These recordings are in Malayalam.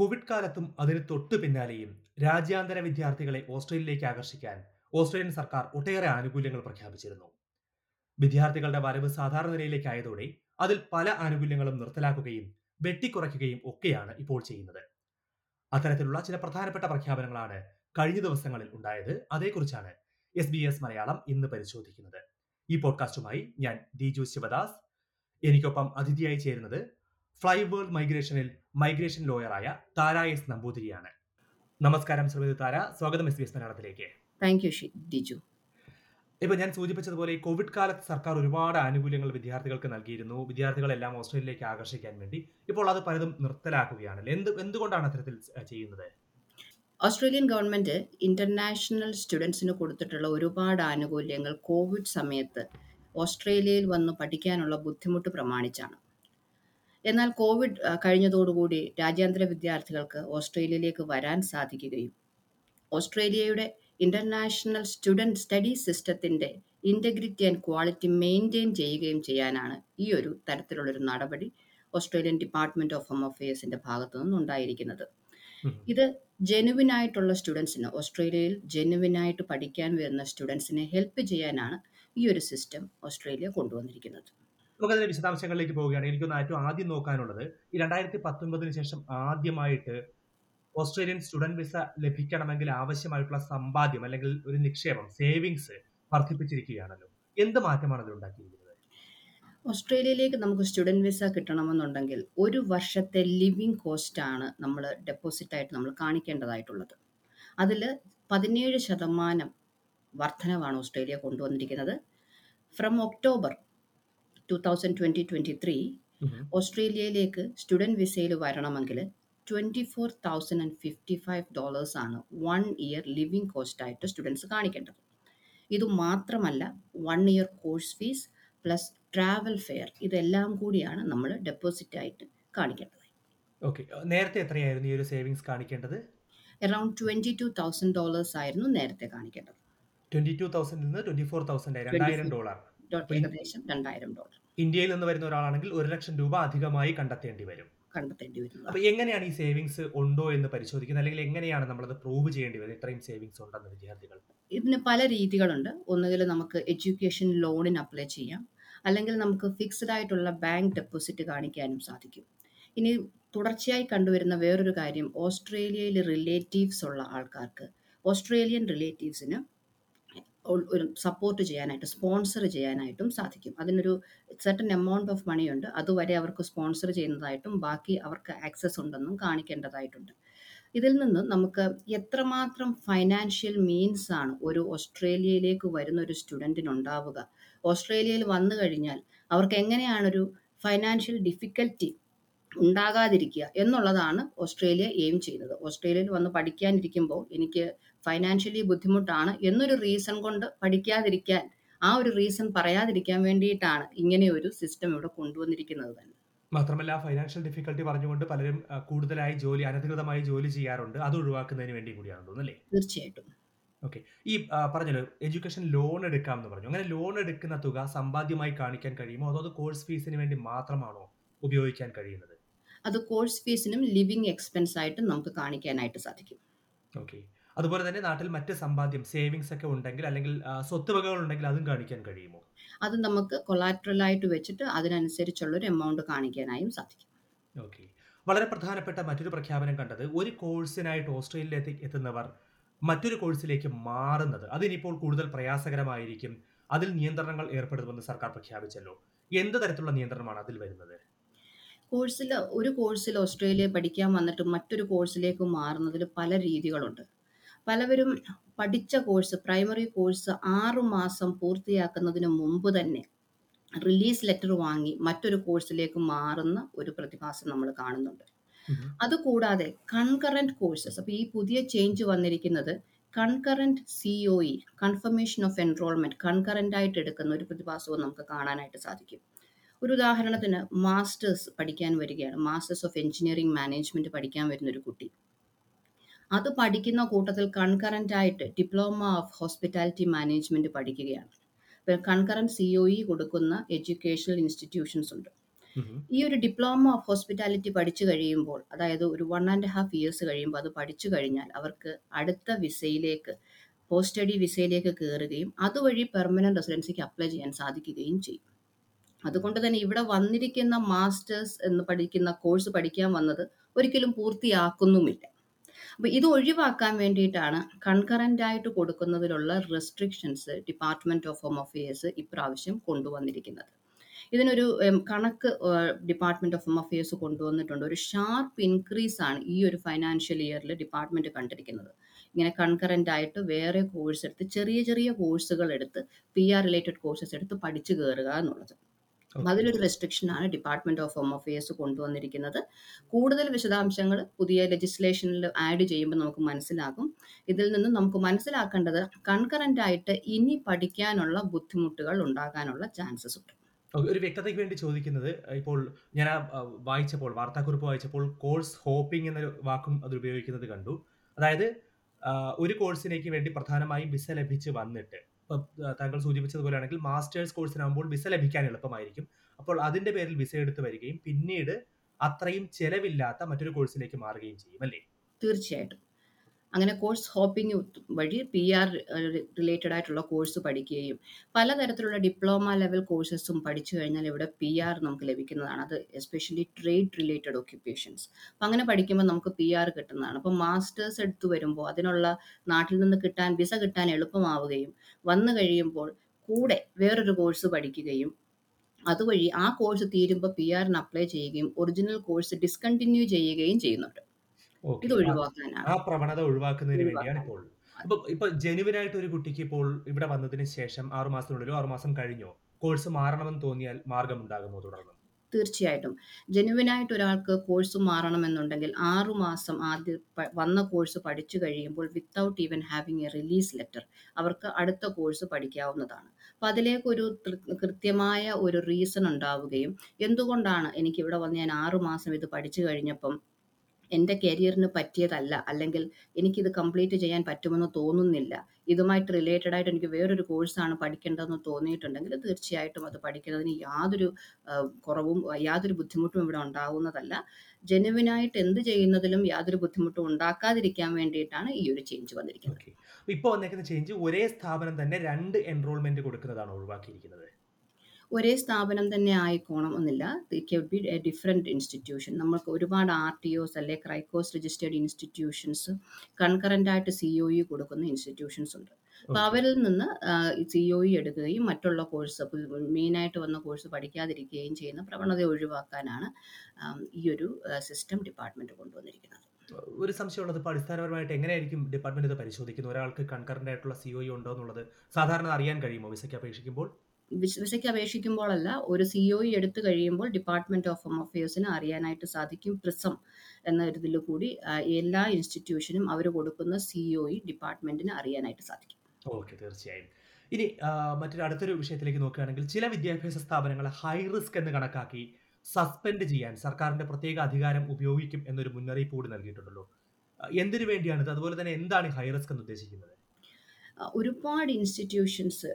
കോവിഡ് കാലത്തും അതിന് തൊട്ടു പിന്നാലെയും രാജ്യാന്തര വിദ്യാർത്ഥികളെ ഓസ്ട്രേലിയയിലേക്ക് ആകർഷിക്കാൻ ഓസ്ട്രേലിയൻ സർക്കാർ ഒട്ടേറെ ആനുകൂല്യങ്ങൾ പ്രഖ്യാപിച്ചിരുന്നു. വിദ്യാർത്ഥികളുടെ വരവ് സാധാരണ നിലയിലേക്കായതോടെ അതിൽ പല ആനുകൂല്യങ്ങളും നിർത്തലാക്കുകയും വെട്ടിക്കുറയ്ക്കുകയും ഒക്കെയാണ് ഇപ്പോൾ ചെയ്യുന്നത്. അത്തരത്തിലുള്ള ചില പ്രധാനപ്പെട്ട പ്രഖ്യാപനങ്ങളാണ് കഴിഞ്ഞ ദിവസങ്ങളിൽ ഉണ്ടായത്. അതേക്കുറിച്ചാണ് എസ് ബി എസ് മലയാളം ഇന്ന് പരിശോധിക്കുന്നത്. ഈ പോഡ്കാസ്റ്റുമായി ഞാൻ ദിജു ശിവദാസ്. എനിക്കൊപ്പം അതിഥിയായി ചേരുന്നത് ഫ്ലൈ വേൾഡ് മൈഗ്രേഷനിൽ മൈഗ്രേഷൻ ലോയറായ താര എസ് നമ്പൂതിരിയാണ്. നമസ്കാരം ശ്രീമതി താര. സ്വാഗതം എസ് ബി എസ് മലയാളത്തിലേക്ക്. താങ്ക് യു ഡിജു ഇപ്പൊ ഞാൻ സൂചിപ്പിച്ചതുപോലെ കോവിഡ് കാലത്ത് സർക്കാർ ഒരുപാട് ആനുകൂല്യങ്ങൾ വിദ്യാർത്ഥികൾക്ക് നൽകിയിരുന്നു. വിദ്യാർത്ഥികളെല്ലാം ഓസ്ട്രേലിയയിലേക്ക് ആകർഷിക്കാൻ വേണ്ടി. ഇപ്പോൾ അത് പലതും നിർത്തലാക്കുകയാണല്ലോ എന്ത് എന്തുകൊണ്ടാണ് അത്തരത്തിൽ ചെയ്യുന്നത്? ഓസ്ട്രേലിയൻ ഗവൺമെന്റ് ഇന്റർനാഷണൽ സ്റ്റുഡൻസിന് കൊടുത്തിട്ടുള്ള ഒരുപാട് ആനുകൂല്യങ്ങൾ കോവിഡ് സമയത്ത് ഓസ്ട്രേലിയയിൽ വന്ന് പഠിക്കാനുള്ള ബുദ്ധിമുട്ട് പ്രമാണിച്ചാണ്. എന്നാൽ കോവിഡ് കഴിഞ്ഞതോടുകൂടി രാജ്യാന്തര വിദ്യാർത്ഥികൾക്ക് ഓസ്ട്രേലിയയിലേക്ക് വരാൻ സാധിക്കുകയും ഓസ്ട്രേലിയയുടെ ഇന്റർനാഷണൽ സ്റ്റുഡന്റ് സ്റ്റഡി സിസ്റ്റത്തിന്റെ ഇന്റഗ്രിറ്റി ആൻഡ് ക്വാളിറ്റി മെയിന്റെയിൻ ചെയ്യുകയും ചെയ്യാനാണ് ഈ ഒരു തരത്തിലുള്ളൊരു നടപടി ഓസ്ട്രേലിയൻ ഡിപ്പാർട്ട്മെന്റ് ഓഫ് ഹോം അഫയേഴ്സിന്റെ ഭാഗത്തു നിന്നുണ്ടായിരിക്കുന്നത്. ഇത് ജെനുവിനായിട്ടുള്ള സ്റ്റുഡൻസിന് ഓസ്ട്രേലിയയിൽ ജെനുവിനായിട്ട് പഠിക്കാൻ വരുന്ന സ്റ്റുഡൻസിനെ ഹെൽപ്പ് ചെയ്യാനാണ് ഈ ഒരു സിസ്റ്റം ഓസ്ട്രേലിയ കൊണ്ടുവന്നിരിക്കുന്നത്. നമുക്കതിന്റെ വിശദാംശങ്ങളിലേക്ക് പോവുകയാണെങ്കിൽ എനിക്കൊന്ന് ഏറ്റവും ആദ്യം നോക്കാനുള്ളത് ഈ രണ്ടായിരത്തി പത്തൊൻപതിന് ശേഷം ആദ്യമായിട്ട് ഓസ്ട്രേലിയൻ സ്റ്റുഡന്റ് വിസ ലഭിക്കണമെങ്കിൽ ആവശ്യമായിട്ടുള്ള സമ്പാദ്യം അല്ലെങ്കിൽ ഒരു നിക്ഷേപം സേവിങ്സ് വർദ്ധിപ്പിച്ചിരിക്കുകയാണല്ലോ. എന്ത് മാറ്റമാണ് അതിൽ ഉണ്ടാക്കിയിരിക്കുന്നത്? ഓസ്ട്രേലിയയിലേക്ക് നമുക്ക് സ്റ്റുഡന്റ് വിസ കിട്ടണമെന്നുണ്ടെങ്കിൽ ഒരു വർഷത്തെ ലിവിങ് കോസ്റ്റ് ആണ് നമ്മൾ ഡെപ്പോസിറ്റ് ആയിട്ട് നമ്മൾ കാണിക്കേണ്ടതായിട്ടുള്ളത്. അതിൽ പതിനേഴ് ശതമാനം വർധനവാണ് ഓസ്ട്രേലിയ കൊണ്ടുവന്നിരിക്കുന്നത്. From October two thousand twenty twenty three ഓസ്ട്രേലിയയിലേക്ക് സ്റ്റുഡന്റ് വിസയിൽ വരണമെങ്കിൽ twenty four thousand and fifty five dollars ആണ് വൺ ഇയർ ലിവിങ് കോസ്റ്റ് ആയിട്ട് സ്റ്റുഡൻസ് കാണിക്കേണ്ടത്. ഇത് മാത്രമല്ല one year course fees plus travel fare ഇതെല്ലാം കൂടിയാണ് നമ്മൾ ഡെപ്പോസിറ്റ് ആയിട്ട് കാണിക്കേണ്ടത്. ഓക്കെ നേരത്തെ എത്രയായിരുന്നു ഈ ഒരു സേവിങ്സ് കാണിക്കേണ്ടത്? Around twenty two thousand dollars ആയിരുന്നു നേരത്തെ കാണിക്കേണ്ടത്. ട്വന്റി ടു തൗസൻഡിൽ നിന്ന് ട്വന്റി ഫോർ തൗസൻഡ് രണ്ടായിരം ഡോളർ ഏകദേശം രണ്ടായിരം ഡോളർ ഇന്ത്യയിൽ നിന്ന് വരുന്ന ഒരാളാണെങ്കിൽ ഒരു ലക്ഷം രൂപ അധികമായി കണ്ടെത്തേണ്ടി വരും. കണ്ടെത്തേണ്ടി വരും അപ്പൊ എങ്ങനെയാണ് ഈ സേവിങ്സ് ഉണ്ടോ എന്ന് പരിശോധിക്കുന്നത്? അല്ലെങ്കിൽ എങ്ങനെയാണ് നമ്മൾ അത് പ്രൂവ് ചെയ്യേണ്ടി വരുന്നത് ഇത്രയും സേവിങ്സ് ഉണ്ടെന്ന് വിദ്യാർത്ഥികൾ. ഇതിന് പല രീതികളുണ്ട്. ഒന്നുകിൽ നമുക്ക് എഡ്യൂക്കേഷൻ ലോണിന് അപ്ലൈ ചെയ്യാം. അല്ലെങ്കിൽ നമുക്ക് ഫിക്സ്ഡ് ആയിട്ടുള്ള ബാങ്ക് ഡെപ്പോസിറ്റ് കാണിക്കാനും സാധിക്കും. ഇനി തുടർച്ചയായി കണ്ടുവരുന്ന വേറൊരു കാര്യം ഓസ്ട്രേലിയയിൽ റിലേറ്റീവ്സ് ഉള്ള ആൾക്കാർക്ക് ഓസ്ട്രേലിയൻ റിലേറ്റീവ്സിന് ഒരു സപ്പോർട്ട് ചെയ്യാനായിട്ട് സ്പോൺസർ ചെയ്യാനായിട്ടും സാധിക്കും. അതിനൊരു സെർട്ടൻ എമൗണ്ട് ഓഫ് ഉണ്ട്. അതുവരെ അവർക്ക് സ്പോൺസർ ചെയ്യുന്നതായിട്ടും ബാക്കി അവർക്ക് ആക്സസ് ഉണ്ടെന്നും കാണിക്കേണ്ടതായിട്ടുണ്ട്. ഇതിൽ നിന്ന് നമുക്ക് എത്രമാത്രം ഫൈനാൻഷ്യൽ മീൻസ് ആണ് ഒരു ഓസ്ട്രേലിയയിലേക്ക് വരുന്ന ഒരു സ്റ്റുഡന്റിന് ഉണ്ടാവുക ഓസ്ട്രേലിയയിൽ വന്നു കഴിഞ്ഞാൽ അവർക്ക് എങ്ങനെയാണൊരു ഫൈനാൻഷ്യൽ ഡിഫിക്കൽറ്റി ഉണ്ടാകാതിരിക്കുക എന്നുള്ളതാണ് ഓസ്ട്രേലിയ എയിം ചെയ്യുന്നത്. ഓസ്ട്രേലിയയിൽ വന്ന് പഠിക്കാനിരിക്കുമ്പോൾ എനിക്ക് ഫൈനാൻഷ്യലി ബുദ്ധിമുട്ടാണ് എന്നൊരു റീസൺ കൊണ്ട് പഠിക്കാതിരിക്കാൻ ആ ഒരു റീസൺ പറയാതിരിക്കാൻ വേണ്ടിയിട്ടാണ് ഇങ്ങനെ ഒരു സിസ്റ്റം ഇവിടെ കൊണ്ടുവന്നിരിക്കുന്നത് തന്നെ. മാത്രമല്ല ഫൈനാൻഷ്യൽ ഡിഫിക്കൽട്ടി പറഞ്ഞുകൊണ്ട് പലരും കൂടുതലായി ജോലി അനധികൃതമായി ജോലി ചെയ്യാറുണ്ട്. അത് ഒഴിവാക്കുന്നതിന് വേണ്ടി കൂടിയാണ് തോന്നുന്നല്ലേ തീർച്ചയായിട്ടും. ഓക്കെ. ഈ പറഞ്ഞല്ലോ എഡ്യൂക്കേഷൻ ലോൺ എടുക്കാം എന്ന് പറഞ്ഞു. അങ്ങനെ ലോൺ എടുക്കുന്ന തുക സമ്പാദ്യമായി കാണിക്കാൻ കഴിയുമോ? അതോ അത് കോഴ്സ് ഫീസിന് വേണ്ടി മാത്രമാണോ ഉപയോഗിക്കാൻ കഴിയുന്നത്? അത് കോഴ്സ് ഫീസിനും ലിവിങ് എക്സ്പെൻസ് ആയിട്ടും നമുക്ക് കാണിക്കാനായിട്ട് സാധിക്കും. ഓക്കെ. അതുപോലെ തന്നെ നാട്ടിൽ മറ്റ് സമ്പാദ്യം സേവിങ്സ് ഒക്കെ ഉണ്ടെങ്കിൽ അല്ലെങ്കിൽ സ്വത്തുവകകൾ ഉണ്ടെങ്കിൽ അതും കാണിക്കാൻ കഴിയുമോ? അത് നമുക്ക് കൊളാട്രലായിട്ട് വെച്ചിട്ട് അതിനനുസരിച്ചുള്ള ഒരു എമൗണ്ട് കാണിക്കാനായും സാധിക്കും. ഓക്കെ വളരെ പ്രധാനപ്പെട്ട മറ്റൊരു പ്രഖ്യാപനം കണ്ടത് ഒരു കോഴ്സിനായിട്ട് ഓസ്ട്രേലിയയിലേക്ക് എത്തുന്നവർ മറ്റൊരു കോഴ്സിലേക്ക് മാറുന്നത് അതിനിപ്പോൾ കൂടുതൽ പ്രയാസകരമായിരിക്കും. അതിൽ നിയന്ത്രണങ്ങൾ ഏർപ്പെടുത്തുമെന്ന് സർക്കാർ പ്രഖ്യാപിച്ചല്ലോ. എന്ത് തരത്തിലുള്ള നിയന്ത്രണമാണ് അതിൽ വരുന്നത്? കോഴ്സിൽ ഒരു കോഴ്സിൽ ഓസ്ട്രേലിയ പഠിക്കാൻ വന്നിട്ട് മറ്റൊരു കോഴ്സിലേക്ക് മാറുന്നതിൽ പല രീതികളുണ്ട്. പലവരും പഠിച്ച കോഴ്സ് പ്രൈമറി കോഴ്സ് ആറു മാസം പൂർത്തിയാക്കുന്നതിന് മുമ്പ് തന്നെ റിലീസ് ലെറ്റർ വാങ്ങി മറ്റൊരു കോഴ്സിലേക്ക് മാറുന്ന ഒരു പ്രതിഭാസം നമ്മൾ കാണുന്നുണ്ട്. അതുകൂടാതെ കൺകറന്റ് കോഴ്സസ് അപ്പോൾ ഈ പുതിയ ചേഞ്ച് വന്നിരിക്കുന്നത് concurrent COE confirmation of enrolment concurrent ആയിട്ട് എടുക്കുന്ന ഒരു പ്രതിഭാസവും നമുക്ക് കാണാനായിട്ട് സാധിക്കും. ഒരു ഉദാഹരണത്തിന് മാസ്റ്റേഴ്സ് പഠിക്കാൻ വരികയാണ്. മാസ്റ്റേഴ്സ് ഓഫ് എഞ്ചിനീയറിംഗ് മാനേജ്മെന്റ് പഠിക്കാൻ വരുന്ന ഒരു കുട്ടി. അത് പഠിക്കുന്ന കൂട്ടത്തിൽ കൺകറന്റ് ആയിട്ട് ഡിപ്ലോമ ഓഫ് ഹോസ്പിറ്റാലിറ്റി മാനേജ്മെന്റ് പഠിക്കുകയാണ്. കൺകറന്റ് സി ഒ ഇ കൊടുക്കുന്ന എഡ്യൂക്കേഷണൽ ഇൻസ്റ്റിറ്റ്യൂഷൻസ് ഉണ്ട്. ഈ ഒരു ഡിപ്ലോമ ഓഫ് ഹോസ്പിറ്റാലിറ്റി പഠിച്ചു കഴിയുമ്പോൾ അതായത് ഒരു വൺ ആൻഡ് ഹാഫ് ഇയേഴ്സ് കഴിയുമ്പോൾ അത് പഠിച്ചു കഴിഞ്ഞാൽ അവർക്ക് അടുത്ത വിസയിലേക്ക് പോസ്റ്റ് സ്റ്റഡി വിസയിലേക്ക് കയറുകയും അതുവഴി പെർമനന്റ് റെസിഡൻസിക്ക് അപ്ലൈ ചെയ്യാൻ സാധിക്കുകയും ചെയ്യും. അതുകൊണ്ട് തന്നെ ഇവിടെ വന്നിരിക്കുന്ന മാസ്റ്റേഴ്സ് എന്ന് പഠിക്കുന്ന കോഴ്സ് പഠിക്കാൻ വന്നത് ഒരിക്കലും പൂർത്തിയാക്കുന്നുമില്ല. അപ്പൊ ഇത് ഒഴിവാക്കാൻ വേണ്ടിയിട്ടാണ് കൺകറന്റ് ആയിട്ട് കൊടുക്കുന്നതിലുള്ള restrictions department of home affairs ഇപ്രാവശ്യം കൊണ്ടുവന്നിരിക്കുന്നത്. ഇതിനൊരു കണക്ക് ഡിപ്പാർട്ട്മെന്റ് ഓഫ് ഹോം അഫയേഴ്സ് കൊണ്ടുവന്നിട്ടുണ്ട്. ഒരു ഷാർപ്പ് ഇൻക്രീസ് ആണ് ഈ ഒരു ഫൈനാൻഷ്യൽ ഇയറിൽ ഡിപ്പാർട്ട്മെന്റ് കണ്ടിരിക്കുന്നത്. ഇങ്ങനെ കൺകറന്റ് ആയിട്ട് വേറെ കോഴ്സ് എടുത്ത് ചെറിയ ചെറിയ കോഴ്സുകൾ എടുത്ത് പി ആർ റിലേറ്റഡ് കോഴ്സസ് എടുത്ത് പഠിച്ചു കയറുക എന്നുള്ളത്. അതിലൊരു റെസ്ട്രിക്ഷനാണ് ഡിപ്പാർട്ട്മെന്റ് ഓഫ് ഹോം അഫയേഴ്സ് കൊണ്ടുവന്നിരിക്കുന്നത്. കൂടുതൽ വിശദാംശങ്ങൾ പുതിയ ലെജിസ്ലേഷനിൽ ആഡ് ചെയ്യുമ്പോൾ നമുക്ക് മനസ്സിലാകും. ഇതിൽ നിന്നും നമുക്ക് മനസ്സിലാക്കേണ്ടത് കൺകറന്റ് ആയിട്ട് ഇനി പഠിക്കാനുള്ള ബുദ്ധിമുട്ടുകൾ ഉണ്ടാകാനുള്ള ചാൻസസ് ഉണ്ട്. ഒരു വ്യക്തതയ്ക്ക് വേണ്ടി ചോദിക്കുന്നത് ഇപ്പോൾ ഞാൻ വായിച്ചപ്പോൾ വാർത്താക്കുറിപ്പ് വായിച്ചപ്പോൾ കോഴ്സ് ഹോപ്പിംഗ് എന്നൊരു വാക്കും അത് ഉപയോഗിക്കുന്നത് കണ്ടു. അതായത് ഒരു കോഴ്സിനേക്ക് വേണ്ടി പ്രധാനമായും വിസ ലഭിച്ച് വന്നിട്ട് താങ്കൾ സൂചിപ്പിച്ചതുപോലെയാണെങ്കിൽ മാസ്റ്റേഴ്സ് കോഴ്സിനാകുമ്പോൾ വിസ ലഭിക്കാൻ എളുപ്പമായിരിക്കും. അപ്പോൾ അതിന്റെ പേരിൽ വിസ എടുത്ത് വരികയും പിന്നീട് അത്രയും ചെലവില്ലാത്ത മറ്റൊരു കോഴ്സിലേക്ക് മാറുകയും ചെയ്യും അല്ലേ? തീർച്ചയായിട്ടും. അങ്ങനെ കോഴ്സ് ഹോപ്പിംഗ് വഴി പി ആർ റിലേറ്റഡ് ആയിട്ടുള്ള കോഴ്സ് പഠിക്കുകയും പലതരത്തിലുള്ള ഡിപ്ലോമ ലെവൽ കോഴ്സസും പഠിച്ചു കഴിഞ്ഞാൽ ഇവിടെ പി ആർ നമുക്ക് ലഭിക്കുന്നതാണ്. അത് എസ്പെഷ്യലി ട്രേഡ് റിലേറ്റഡ് ഓക്യുപ്പേഷൻസ് അപ്പം അങ്ങനെ പഠിക്കുമ്പോൾ നമുക്ക് പി ആർ കിട്ടുന്നതാണ്. അപ്പം മാസ്റ്റേഴ്സ് എടുത്തു വരുമ്പോൾ അതിനുള്ള നാട്ടിൽ നിന്ന് കിട്ടാൻ വിസ കിട്ടാൻ എളുപ്പമാവുകയും വന്നു കഴിയുമ്പോൾ കൂടെ വേറൊരു കോഴ്സ് പഠിക്കുകയും അതുവഴി ആ കോഴ്സ് തീരുമ്പോൾ പി ആറിന് അപ്ലൈ ചെയ്യുകയും ഒറിജിനൽ കോഴ്സ് ഡിസ്കണ്ടിന്യൂ ചെയ്യുകയും ചെയ്യുന്നുണ്ട്. ഓക്കെ. ഇത് ആ ഒഴിവാക്കാനാണ്. പ്രവണത ഒഴിവാക്കുന്നതിന് വേണ്ടിയാണ് ഒഴിവാക്കാൻ ഇപ്പോൾ. ഇപ്പൊ ഇപ്പൊ ജെനുവിൻ ആയിട്ട് ഒരു കുട്ടിക്ക് ഇപ്പോൾ ഇവിടെ വന്നതിന് ശേഷം ആറു മാസത്തിനുള്ളിലോ ആറു മാസം കഴിഞ്ഞോ കോഴ്സ് മാറണമെന്ന് തോന്നിയാൽ മാർഗമുണ്ടാകുമോ തുടർന്ന്? തീർച്ചയായിട്ടും. ജെനുവിനായിട്ട് ഒരാൾക്ക് കോഴ്സ് മാറണമെന്നുണ്ടെങ്കിൽ ആറു മാസം ആദ്യ പ- വന്ന കോഴ്സ് പഠിച്ചു കഴിയുമ്പോൾ without even having a release letter അവർക്ക് അടുത്ത കോഴ്സ് പഠിക്കാവുന്നതാണ്. അപ്പം അതിലേക്കൊരു തൃ- കൃത്യമായ ഒരു റീസൺ ഉണ്ടാവുകയും എന്തുകൊണ്ടാണ് എനിക്ക് ഇവിടെ വന്ന് ഞാൻ ആറു മാസം ഇത് പഠിച്ചു കഴിഞ്ഞപ്പം എന്റെ കരിയറിന് പറ്റിയതല്ല. അല്ലെങ്കിൽ എനിക്കിത് കംപ്ലീറ്റ് ചെയ്യാൻ പറ്റുമെന്ന് തോന്നുന്നില്ല. ഇതുമായിട്ട് റിലേറ്റഡ് ആയിട്ട് എനിക്ക് വേറൊരു കോഴ്സാണ് പഠിക്കേണ്ടതെന്ന് തോന്നിയിട്ടുണ്ടെങ്കിൽ തീർച്ചയായിട്ടും അത് പഠിക്കുന്നതിന് യാതൊരു കുറവും യാതൊരു ബുദ്ധിമുട്ടും ഇവിടെ ഉണ്ടാവുന്നതല്ല. ജെനുവിനായിട്ട് എന്ത് ചെയ്യുന്നതിലും യാതൊരു ബുദ്ധിമുട്ടും ഉണ്ടാക്കാതിരിക്കാൻ വേണ്ടിയിട്ടാണ് ഈ ഒരു ചേഞ്ച് വന്നിരിക്കുന്നത്. ഇപ്പോൾ വന്നേക്കുന്ന ചേഞ്ച് ഒരേ സ്ഥാപനം തന്നെ രണ്ട് എൻറോൾമെന്റ് കൊടുക്കുന്നതാണ് ഒഴിവാക്കിയിരിക്കുന്നത്. ഒരേ സ്ഥാപനം തന്നെ ആയിക്കോണം എന്നില്ല. ബി എ ഡിഫറെന്റ് ഇൻസ്റ്റിറ്റ്യൂഷൻ നമ്മൾക്ക് ഒരുപാട് ആർ ടി ഒസ് അല്ലെ ക്രൈക്കോസ് രജിസ്റ്റേർഡ് ഇൻസ്റ്റിറ്റ്യൂഷൻസ് കൺകറന്റ് ആയിട്ട് സി ഒ ഇ കൊടുക്കുന്ന ഇൻസ്റ്റിറ്റ്യൂഷൻസ് ഉണ്ട്. അപ്പോൾ അവരിൽ നിന്ന് സി ഒ ഇ എടുക്കുകയും മറ്റുള്ള കോഴ്സ് മെയിനായിട്ട് വന്ന കോഴ്സ് പഠിക്കാതിരിക്കുകയും ചെയ്യുന്ന പ്രവണത ഒഴിവാക്കാനാണ് ഈ ഒരു സിസ്റ്റം ഡിപ്പാർട്ട്മെന്റ് കൊണ്ടുവന്നിരിക്കുന്നത്. ഒരു സംശയമുള്ളത് ഇപ്പോൾ അടിസ്ഥാനപരമായിട്ട് എങ്ങനെയായിരിക്കും ഡിപ്പാർട്ട്മെന്റ് ഇത് പരിശോധിക്കുന്നത്? ഒരാൾക്ക് കൺകറന്റ് ആയിട്ടുള്ള സിഒഇ ഉണ്ടോ എന്നുള്ളത് സാധാരണ അറിയാൻ കഴിയുമോ? വിസയ്ക്ക് അപേക്ഷിക്കുമ്പോൾ? വിസയ്ക്ക് അപേക്ഷിക്കുമ്പോഴല്ല ഒരു സി ഇ എടുത്തു കഴിയുമ്പോൾ ഡിപ്പാർട്ട്മെന്റ് ഓഫ് ഹോം അഫയേഴ്സിന് അറിയാനായിട്ട് സാധിക്കും പ്രിസം എന്ന ഒരു ഇതിൽ കൂടി എല്ലാ ഇൻസ്റ്റിറ്റ്യൂഷനും അവർ കൊടുക്കുന്ന സി ഡിപ്പാർട്ട്മെന്റിന് അറിയാനായിട്ട് സാധിക്കും. ഓക്കെ തീർച്ചയായും. ഇനി മറ്റൊരു അടുത്തൊരു വിഷയത്തിലേക്ക് നോക്കുകയാണെങ്കിൽ ചില വിദ്യാഭ്യാസ സ്ഥാപനങ്ങളെ ഹൈ റിസ്ക് എന്ന് കണക്കാക്കി സസ്പെൻഡ് ചെയ്യാൻ സർക്കാരിന്റെ പ്രത്യേക അധികാരം ഉപയോഗിക്കും എന്നൊരു മുന്നറിയിപ്പ് കൂടി നൽകിയിട്ടുണ്ടല്ലോ. എന്തിനു വേണ്ടിയാണ് അതുപോലെ തന്നെ എന്താണ് ഹൈ റിസ്ക് എന്ന് ഉദ്ദേശിക്കുന്നത്? ഒരുപാട് ഇൻസ്റ്റിറ്റ്യൂഷൻസ്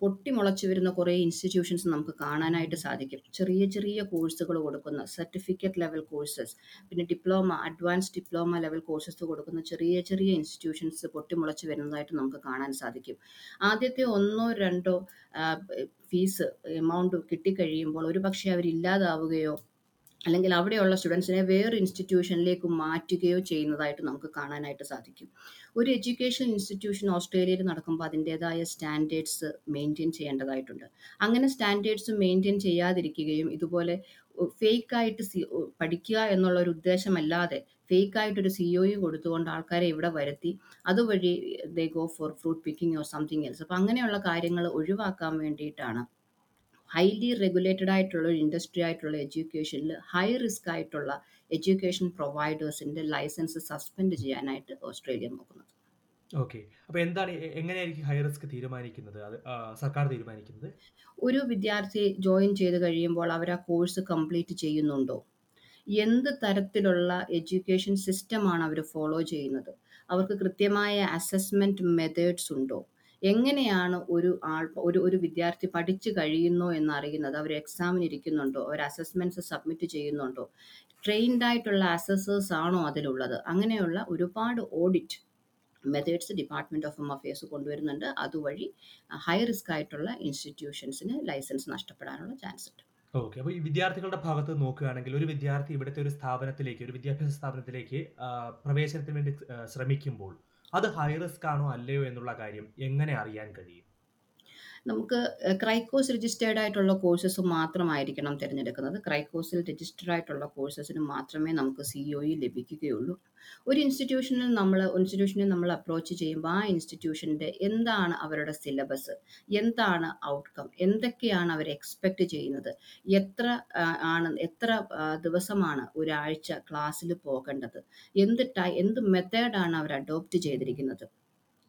പൊട്ടിമുളച്ചു വരുന്ന കുറേ ഇൻസ്റ്റിറ്റ്യൂഷൻസ് നമുക്ക് കാണാനായിട്ട് സാധിക്കും. ചെറിയ ചെറിയ കോഴ്സുകൾ കൊടുക്കുന്ന സർട്ടിഫിക്കറ്റ് ലെവൽ കോഴ്സസ് പിന്നെ diploma advance diploma level courses കൊടുക്കുന്ന ചെറിയ ചെറിയ ഇൻസ്റ്റിറ്റ്യൂഷൻസ് പൊട്ടിമുളച്ച് വരുന്നതായിട്ട് നമുക്ക് കാണാൻ സാധിക്കും. ആദ്യത്തെ ഒന്നോ രണ്ടോ ഫീസ് എമൗണ്ട് കിട്ടിക്കഴിയുമ്പോൾ ഒരു പക്ഷേ അവരില്ലാതാവുകയോ അല്ലെങ്കിൽ അവിടെയുള്ള സ്റ്റുഡൻസിനെ വേറെ ഇൻസ്റ്റിറ്റ്യൂഷനിലേക്ക് മാറ്റുകയോ ചെയ്യുന്നതായിട്ട് നമുക്ക് കാണാനായിട്ട് സാധിക്കും. ഒരു എഡ്യൂക്കേഷൻ ഇൻസ്റ്റിറ്റ്യൂഷൻ ഓസ്ട്രേലിയയിൽ നടക്കുമ്പോൾ അതിന്റേതായ സ്റ്റാൻഡേർഡ്സ് മെയിന്റെയിൻ ചെയ്യേണ്ടതായിട്ടുണ്ട്. അങ്ങനെ സ്റ്റാൻഡേർഡ്സ് മെയിന്റെയിൻ ചെയ്യാതിരിക്കുകയും ഇതുപോലെ ഫേക്കായിട്ട് സി പഠിക്കുക എന്നുള്ള ഒരു ഉദ്ദേശമല്ലാതെ ഫേക്കായിട്ടൊരു സി ഒ ഇ കൊടുത്തുകൊണ്ട് ആൾക്കാരെ ഇവിടെ വരുത്തി അതുവഴി they go for fruit picking or something else അപ്പോൾ അങ്ങനെയുള്ള കാര്യങ്ങൾ ഒഴിവാക്കാൻ വേണ്ടിയിട്ടാണ് ഹൈലി റെഗുലേറ്റഡ് ആയിട്ടുള്ള ഒരു ഇൻഡസ്ട്രി ആയിട്ടുള്ള എഡ്യൂക്കേഷനിൽ ഹൈ റിസ്ക് ആയിട്ടുള്ള എഡ്യൂക്കേഷൻ പ്രൊവൈഡേഴ്സിന്റെ ലൈസൻസ് സസ്പെൻഡ് ചെയ്യാനായിട്ട് ഓസ്ട്രേലിയ നോക്കുന്നത്. ഓക്കെ അപ്പോൾ എന്താണ് എങ്ങനെയായിരിക്കും ഹൈ റിസ്ക് തീരുമാനിക്കുന്നത്? അത് സർക്കാർ തീരുമാനിക്കുന്നത്? ഒരു വിദ്യാർത്ഥി ജോയിൻ ചെയ്ത് കഴിയുമ്പോൾ അവർ ആ കോഴ്സ് കംപ്ലീറ്റ് ചെയ്യുന്നുണ്ടോ? എന്ത് തരത്തിലുള്ള എഡ്യൂക്കേഷൻ സിസ്റ്റമാണ് അവർ ഫോളോ ചെയ്യുന്നത്? അവർക്ക് കൃത്യമായ അസസ്മെന്റ് മെത്തേഡ്സ് ഉണ്ടോ? എങ്ങനെയാണ് ഒരു ആൾ ഒരു ഒരു വിദ്യാർത്ഥി പഠിച്ചു കഴിയുന്നോ എന്നറിയുന്നത്? അവർ എക്സാമിന് ഇരിക്കുന്നുണ്ടോ? അവർ അസസ്മെന്റ്സ് സബ്മിറ്റ് ചെയ്യുന്നുണ്ടോ? ട്രെയിൻഡ് ആയിട്ടുള്ള അസസേഴ്സ് ആണോ അതിലുള്ളത്? അങ്ങനെയുള്ള ഒരുപാട് audit methods department of home affairs കൊണ്ടുവരുന്നുണ്ട്. അതുവഴി ഹൈ റിസ്ക് ആയിട്ടുള്ള ഇൻസ്റ്റിറ്റ്യൂഷൻസിന് ലൈസൻസ് നഷ്ടപ്പെടാനുള്ള ചാൻസ് ഉണ്ട്. ഓക്കെ. അപ്പോൾ ഈ വിദ്യാർത്ഥികളുടെ ഭാഗത്ത് നോക്കുകയാണെങ്കിൽ ഒരു വിദ്യാർത്ഥി ഇവിടുത്തെ ഒരു സ്ഥാപനത്തിലേക്ക് ഒരു വിദ്യാഭ്യാസ സ്ഥാപനത്തിലേക്ക് പ്രവേശനത്തിന് വേണ്ടി ശ്രമിക്കുമ്പോൾ അത് ഹൈ റിസ്ക് ആണോ അല്ലയോ എന്നുള്ള കാര്യം എങ്ങനെ അറിയാൻ കഴിയും? നമുക്ക് ക്രൈക്കോസ് രജിസ്റ്റേർഡ് ആയിട്ടുള്ള കോഴ്സസ് മാത്രമായിരിക്കണം തിരഞ്ഞെടുക്കുന്നത്. ക്രൈക്കോസിൽ രജിസ്റ്റർഡ് ആയിട്ടുള്ള കോഴ്സസിന് മാത്രമേ നമുക്ക് സി ഒ ഇ ലഭിക്കുകയുള്ളൂ. ഒരു ഇൻസ്റ്റിറ്റ്യൂഷനിൽ നമ്മൾ ഇൻസ്റ്റിറ്റ്യൂഷനെ നമ്മൾ അപ്രോച്ച് ചെയ്യുമ്പോൾ ആ ഇൻസ്റ്റിറ്റ്യൂഷന്റെ എന്താണ് അവരുടെ സിലബസ് എന്താണ് ഔട്ട്കം എന്തൊക്കെയാണ് അവർ എക്സ്പെക്റ്റ് ചെയ്യുന്നത്? എത്ര ആണ് എത്ര ദിവസമാണ് ഒരാഴ്ച ക്ലാസ്സിൽ പോകേണ്ടത്? എന്ത് ടൈ എന്ത് മെത്തേഡാണ് അവർ അഡോപ്റ്റ് ചെയ്തിരിക്കുന്നത്?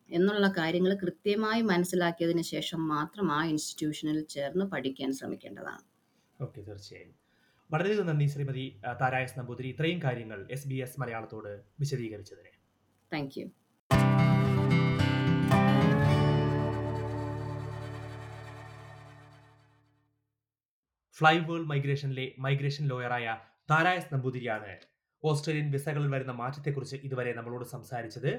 എന്നുള്ള കാര്യങ്ങൾ കൃത്യമായി മനസ്സിലാക്കിയതിന് ശേഷം മാത്രം ആ ഇൻസ്റ്റിറ്റ്യൂഷനിൽ ചേർന്ന് പഠിക്കാൻ ശ്രമിക്കേണ്ടതാണ്. ഓക്കെ തീർച്ചയായും. വളരെയധികം നന്ദി ശ്രീമതി താരായസ് നമ്പൂതിരി ഇത്രയും കാര്യങ്ങൾ എസ് ബി എസ് മലയാളത്തോട് വിശദീകരിച്ചതിന്. താങ്ക് യു ഫ്ലൈ വേൾഡ് മൈഗ്രേഷനിലെ മൈഗ്രേഷൻ ലോയറായ താരായസ് നമ്പൂതിരിയാണ്. ഓസ്ട്രേലിയൻ വിസകളിൽ വരുന്ന മാറ്റത്തെക്കുറിച്ച് ഇതുവരെ നമ്മളോട് സംസാരിച്ചത്.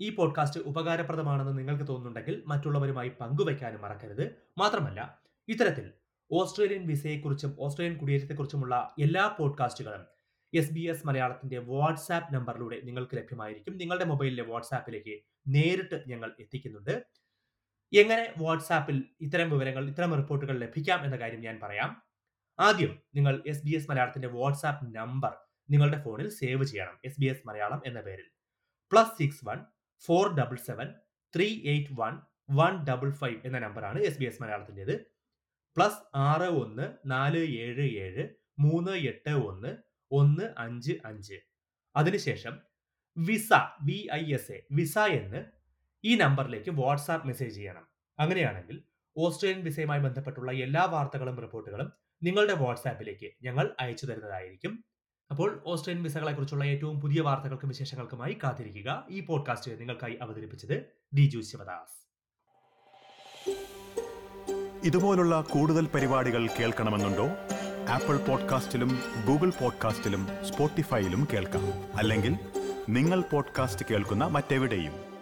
ഈ പോഡ്കാസ്റ്റ് ഉപകാരപ്രദമാണെന്ന് നിങ്ങൾക്ക് തോന്നുന്നുണ്ടെങ്കിൽ മറ്റുള്ളവരുമായി പങ്കുവയ്ക്കാനും മറക്കരുത്. മാത്രമല്ല ഇത്തരത്തിൽ ഓസ്ട്രേലിയൻ വിസയെക്കുറിച്ചും ഓസ്ട്രേലിയൻ കുടിയേറ്റത്തെക്കുറിച്ചുമുള്ള എല്ലാ പോഡ്കാസ്റ്റുകളും എസ് ബി എസ് മലയാളത്തിന്റെ വാട്സാപ്പ് നമ്പറിലൂടെ നിങ്ങൾക്ക് ലഭ്യമായിരിക്കും. നിങ്ങളുടെ മൊബൈലിലെ വാട്സാപ്പിലേക്ക് നേരിട്ട് ഞങ്ങൾ എത്തിക്കുന്നുണ്ട്. എങ്ങനെ വാട്സാപ്പിൽ ഇത്തരം വിവരങ്ങൾ ഇത്തരം റിപ്പോർട്ടുകൾ ലഭിക്കാം എന്ന കാര്യം ഞാൻ പറയാം. ആദ്യം നിങ്ങൾ എസ് ബി എസ് മലയാളത്തിന്റെ വാട്സാപ്പ് നമ്പർ നിങ്ങളുടെ ഫോണിൽ സേവ് ചെയ്യണം. എസ് ബി എസ് മലയാളം എന്ന പേരിൽ. Plus six one four double seven three eight one one double five എന്ന നമ്പറാണ് എസ് ബി എസ് മലയാളത്തിന്റെത്. പ്ലസ് ആറ് ഒന്ന് നാല് ഏഴ് ഏഴ് മൂന്ന് എട്ട് ഒന്ന് ഒന്ന് അഞ്ച് അഞ്ച്. അതിനുശേഷം visa V I S A visa എന്ന് ഈ നമ്പറിലേക്ക് വാട്സാപ്പ് മെസ്സേജ് ചെയ്യണം. അങ്ങനെയാണെങ്കിൽ ഓസ്ട്രേലിയൻ വിസയുമായി ബന്ധപ്പെട്ടുള്ള എല്ലാ വാർത്തകളും റിപ്പോർട്ടുകളും നിങ്ങളുടെ വാട്സാപ്പിലേക്ക് ഞങ്ങൾ അയച്ചു തരുന്നതായിരിക്കും. അപ്പോൾ ഓസ്ട്രേലിയൻ വിസകളെ കുറിച്ചുള്ള ഏറ്റവും പുതിയ വാർത്തകൾക്കും വിശേഷങ്ങൾക്കുമായി കാത്തിരിക്കുക. ഈ പോഡ്കാസ്റ്റ് നിങ്ങൾക്കായി അവതരിപ്പിച്ചത് ഡിജു ശിവദാസ്. ഇതുപോലുള്ള കൂടുതൽ പരിപാടികൾ കേൾക്കണമെന്നുണ്ടോ? ആപ്പിൾ പോഡ്കാസ്റ്റിലും ഗൂഗിൾ പോഡ്കാസ്റ്റിലും സ്പോട്ടിഫൈയിലും കേൾക്കാം. അല്ലെങ്കിൽ നിങ്ങൾ പോഡ്കാസ്റ്റ് കേൾക്കുന്ന മറ്റെവിടെയും.